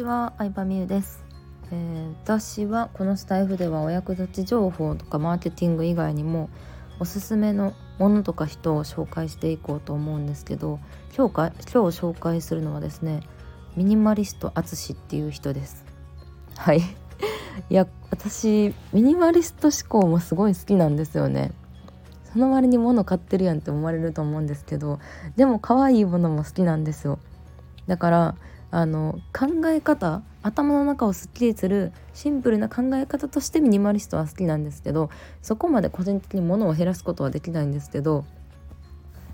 ちは、相葉美優です、えー私はこのスタイフではお役立ち情報とかマーケティング以外にもおすすめのものとか人を紹介していこうと思うんですけど今日か今日紹介するのはですねミニマリストあつしっていう人です。はい。いや私ミニマリスト思考もすごい好きなんですよね。その割に物買ってるやんって思われると思うんですけどでも可愛いものも好きなんですよ。だからあの考え方頭の中をすっきりするシンプルな考え方としてミニマリストは好きなんですけどそこまで個人的に物を減らすことはできないんですけど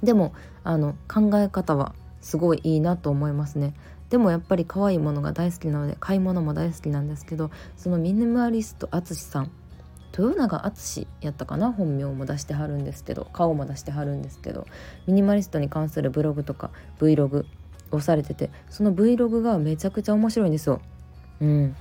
でもあの考え方はすごいいいなと思いますね。でもやっぱり可愛いものが大好きなので買い物も大好きなんですけどそのミニマリスト淳さん豊永淳やったかな？本名も出してはるんですけど顔も出してはるんですけどミニマリストに関するブログとか Vlog をされててその Vlog がめちゃくちゃ面白いんですよ。うん、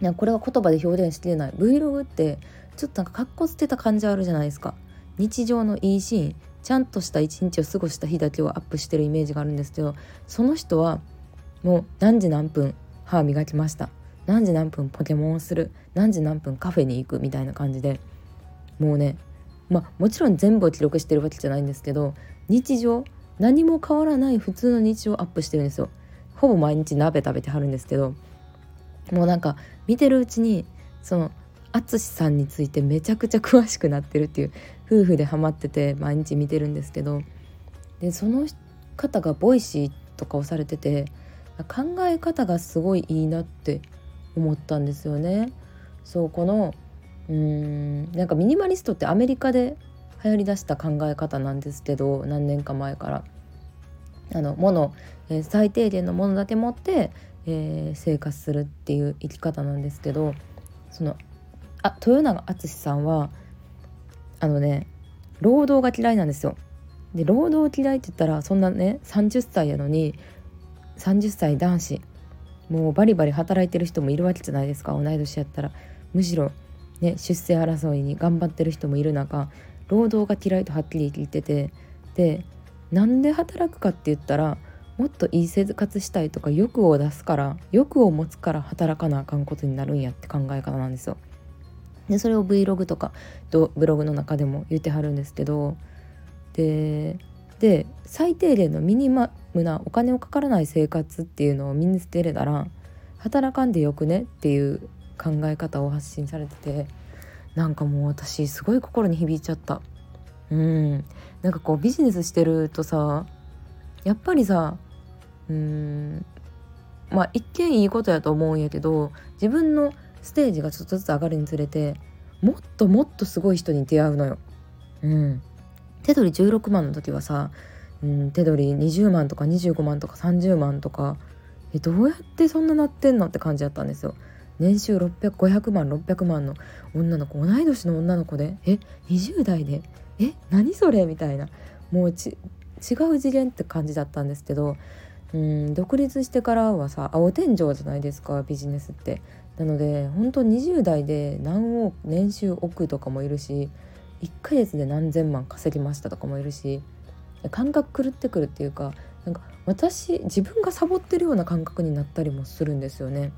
いやこれは言葉で表現しきれない。Vlog ってちょっとなんかかっこつけた感じあるじゃないですか。日常のいいシーンちゃんとした一日を過ごした日だけをアップしてるイメージがあるんですけどその人はもう何時何分歯磨きました。何時何分ポケモンをする。何時何分カフェに行くみたいな感じで。もうねまあもちろん全部を記録してるわけじゃないんですけど日常何も変わらない普通の日常をアップしてるんですよほぼ毎日鍋食べてはるんですけどもうなんか見てるうちにその淳さんについてめちゃくちゃ詳しくなってるっていう夫婦でハマってて毎日見てるんですけどでその方が Voicy とかをされてて考え方がすごいいいなって思ったんですよね。そうこのうーんなんかミニマリストってアメリカで流行りだした考え方なんですけど何年か前から。あの物、えー最低限のものだけ持って、えー生活するっていう生き方なんですけどそのあ豊永淳さんはあのね労働が嫌いなんですよ。で労働嫌いって言ったらそんなね30歳やのに30歳男子もうバリバリ働いてる人もいるわけじゃないですか。同い年やったら。むしろね出世争いに頑張ってる人もいる中労働が嫌いとはっきり言っててでなんで働くかって言ったらもっといい生活したいとか欲を出すから欲を持つから働かなあかんことになるんやって考え方なんですよ。でそれを Vlog とかとブログの中でも言ってはるんですけどでで最低限のミニマムなお金をかからない生活っていうのを身につけれたら働かんでよくねっていう考え方を発信されててなんかもう私すごい心に響いちゃったうんなんかこうビジネスしてるとさやっぱりさうんまあ一見いいことやと思うんやけど自分のステージがちょっとずつ上がるにつれてもっともっとすごい人に出会うのよ。うん、手取り16万の時はさ、うん、手取り20万とか25万とか30万とかえどうやってそんななってんのって感じだったんですよ。年収500万600万の女の子同い年の女の子でえ20代でえ何それ？みたいなもう違う次元って感じだったんですけどうん独立してからはさ青天井じゃないですかビジネスって。なので本当20代で何億年収億とかもいるし1ヶ月で何千万稼ぎましたとかもいるし感覚狂ってくるっていうかなんか私自分がサボってるような感覚になったりもするんですよね。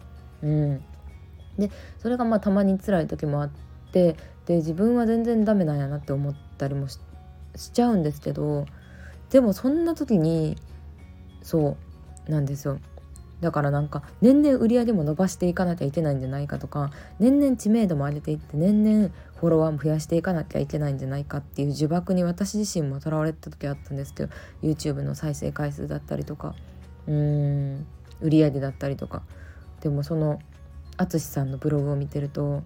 うん、でそれがまあたまに辛い時もあってで自分は全然ダメなんやなって思ったりもしちゃうんですけどでもそんな時にそうなんですよ。だからなんか年々売り上げも伸ばしていかなきゃいけないんじゃないかとか年々知名度も上げていって年々フォロワーも増やしていかなきゃいけないんじゃないかっていう呪縛に私自身もとらわれた時あったんですけど YouTube の再生回数だったりとかうーん売り上げだったりとか。でもその淳さんのブログを見てると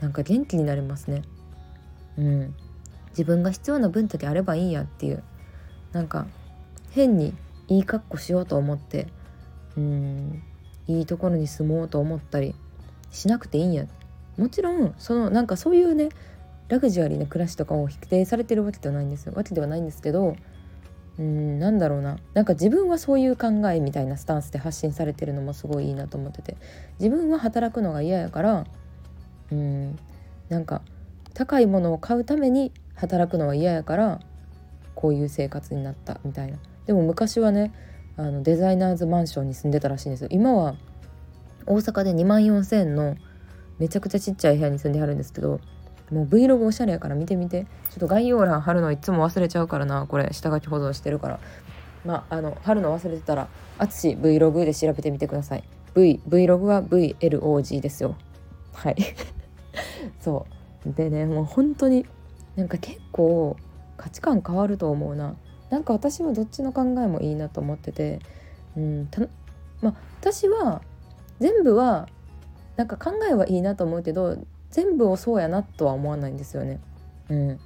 なんか元気になりますね。うん、自分が必要な分だけあればいいやっていう。なんか変にいい格好しようと思ってうん。いいところに住もうと思ったりしなくていいんや。もちろんそのなんかそういうねラグジュアリーな暮らしとかを否定されてるわけではないんですよ。わけではないんですけどうんなんだろうな。なんか自分はそういう考えみたいなスタンスで発信されてるのもすごいいいなと思ってて。自分は働くのが嫌やからうんなんか高いものを買うために働くのは嫌やからこういう生活になったみたいな。でも昔はねあのデザイナーズマンションに住んでたらしいんですよ。今は大阪で2万4,000円のめちゃくちゃちっちゃい部屋に住んではるんですけどもう Vlog おしゃれやから見てみて。ちょっと概要欄貼るのいつも忘れちゃうからな。これ下書き保存してるから。まああの貼るの忘れてたらあつし Vlog で調べてみてください。V Vlog は VLOG ですよ。はい。そう。でねもう本当になんか結構価値観変わると思うな。なんか私はどっちの考えもいいなと思ってて。うんたまあ私は全部はなんか考えはいいなと思うけど全部をそうやなとは思わないんですよね。うん、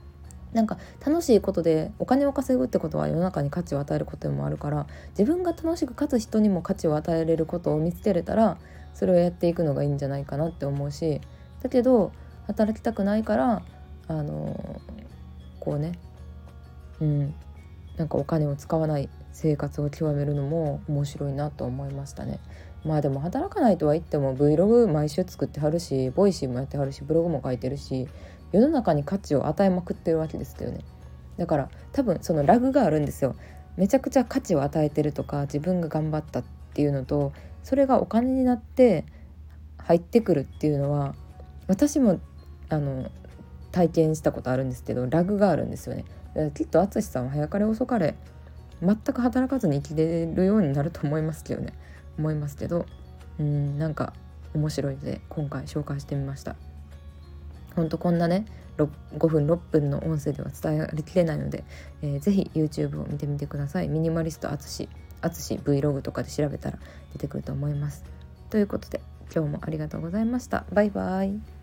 なんか楽しいことでお金を稼ぐってことは世の中に価値を与えることでもあるから自分が楽しくかつ人にも価値を与えれることを見つけれたらそれをやっていくのがいいんじゃないかなって思うしだけど働きたくないからあのこうねうんなんかお金を使わない生活を極めるのも面白いなと思いましたね。まあでも働かないとは言っても Vlog 毎週作ってはるし Voicy もやってはるしブログも書いてるし世の中に価値を与えまくってるわけですよね。だから多分そのラグがあるんですよ。めちゃくちゃ価値を与えてるとか自分が頑張ったっていうのとそれがお金になって入ってくるっていうのは私もあの体験したことあるんですけどラグがあるんですよね。きっと淳さんは早かれ遅かれ全く働かずに生きれるようになると思いますけどね。思いますけどうんなんか面白いので今回紹介してみました。ほんとこんなね5分6分の音声では伝えられきれないので、えー、ぜひ YouTube を見てみてください。ミニマリストあつしあつし Vlog とかで調べたら出てくると思います。ということで今日もありがとうございました。バイバイ。